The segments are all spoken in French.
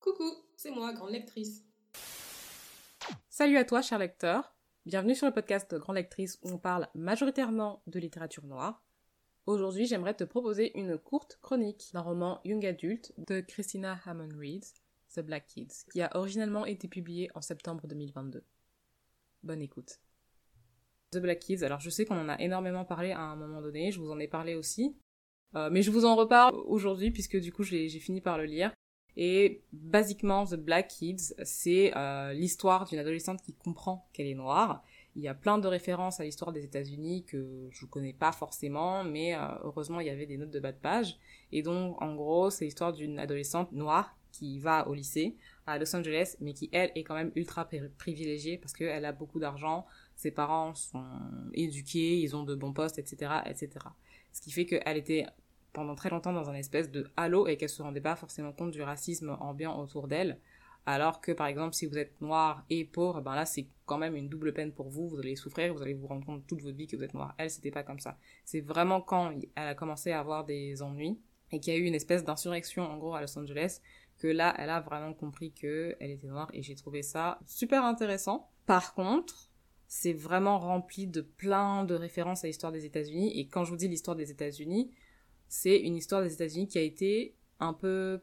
Coucou, c'est moi, grande lectrice. Salut à toi, cher lecteur. Bienvenue sur le podcast Grande Lectrice où on parle majoritairement de littérature noire. Aujourd'hui, j'aimerais te proposer une courte chronique d'un roman young adulte de Christina Hammond Reed, The Black Kids, qui a originellement été publié en septembre 2022. Bonne écoute. The Black Kids, alors je sais qu'on en a énormément parlé à un moment donné, je vous en ai parlé aussi, euh, mais je vous en reparle aujourd'hui puisque du coup j'ai fini par le lire. Et basiquement, The Black Kids, c'est euh, l'histoire d'une adolescente qui comprend qu'elle est noire. Il y a plein de références à l'histoire des États-Unis que je connais pas forcément, mais euh, heureusement il y avait des notes de bas de page. Et donc en gros, c'est l'histoire d'une adolescente noire qui va au lycée à Los Angeles, mais qui elle est quand même ultra privilégiée parce qu'elle a beaucoup d'argent, ses parents sont éduqués, ils ont de bons postes, etc., etc. Ce qui fait qu'elle était pendant très longtemps dans un espèce de halo et qu'elle se rendait pas forcément compte du racisme ambiant autour d'elle. Alors que par exemple, si vous êtes noir et pauvre, ben là c'est quand même une double peine pour vous. Vous allez souffrir, vous allez vous rendre compte toute votre vie que vous êtes noir. Elle, c'était pas comme ça. C'est vraiment quand elle a commencé à avoir des ennuis et qu'il y a eu une espèce d'insurrection en gros à Los Angeles que là, elle a vraiment compris que elle était noire et j'ai trouvé ça super intéressant. Par contre, c'est vraiment rempli de plein de références à l'histoire des États-Unis et quand je vous dis l'histoire des États-Unis, c'est une histoire des États-Unis qui a été un peu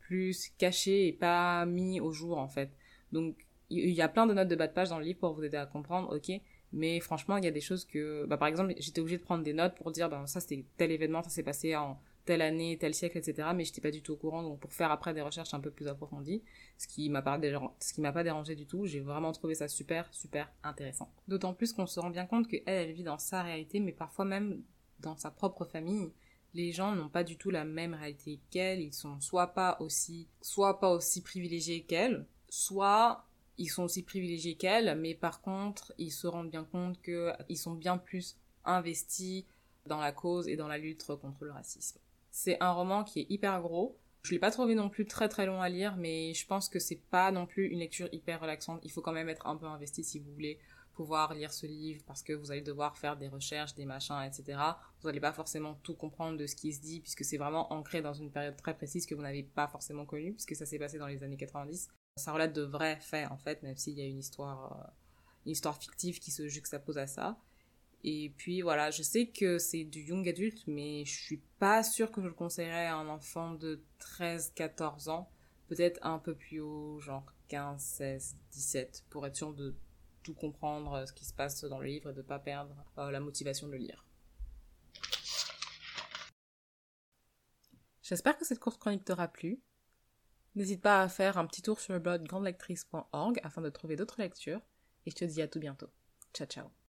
plus cachée et pas mis au jour en fait. Donc il y a plein de notes de bas de page dans le livre pour vous aider à comprendre, ok. Mais franchement, il y a des choses que, bah, par exemple, j'étais obligée de prendre des notes pour dire, ben ça c'était tel événement, ça s'est passé en telle année, tel siècle, etc. Mais j'étais pas du tout au courant, donc pour faire après des recherches un peu plus approfondies, ce qui m'a pas, m'a pas dérangé du tout, j'ai vraiment trouvé ça super, super intéressant. D'autant plus qu'on se rend bien compte qu'elle, elle vit dans sa réalité, mais parfois même dans sa propre famille les gens n'ont pas du tout la même réalité qu'elle, ils sont soit pas aussi, soit pas aussi privilégiés qu'elle, soit ils sont aussi privilégiés qu'elle, mais par contre, ils se rendent bien compte qu'ils sont bien plus investis dans la cause et dans la lutte contre le racisme. C'est un roman qui est hyper gros. Je l'ai pas trouvé non plus très très long à lire, mais je pense que c'est pas non plus une lecture hyper relaxante. Il faut quand même être un peu investi si vous voulez pouvoir lire ce livre parce que vous allez devoir faire des recherches, des machins, etc. Vous n'allez pas forcément tout comprendre de ce qui se dit puisque c'est vraiment ancré dans une période très précise que vous n'avez pas forcément connue puisque ça s'est passé dans les années 90. Ça relate de vrais faits en fait, même s'il y a une histoire, euh, une histoire fictive qui se juxtapose à ça. Et puis voilà, je sais que c'est du young adulte, mais je suis pas sûre que je le conseillerais à un enfant de 13-14 ans. Peut-être un peu plus haut, genre 15, 16, 17, pour être sûr de tout comprendre euh, ce qui se passe dans le livre et de ne pas perdre euh, la motivation de le lire. J'espère que cette courte chronique t'aura plu. N'hésite pas à faire un petit tour sur le blog grandelectrice.org afin de trouver d'autres lectures et je te dis à tout bientôt. Ciao ciao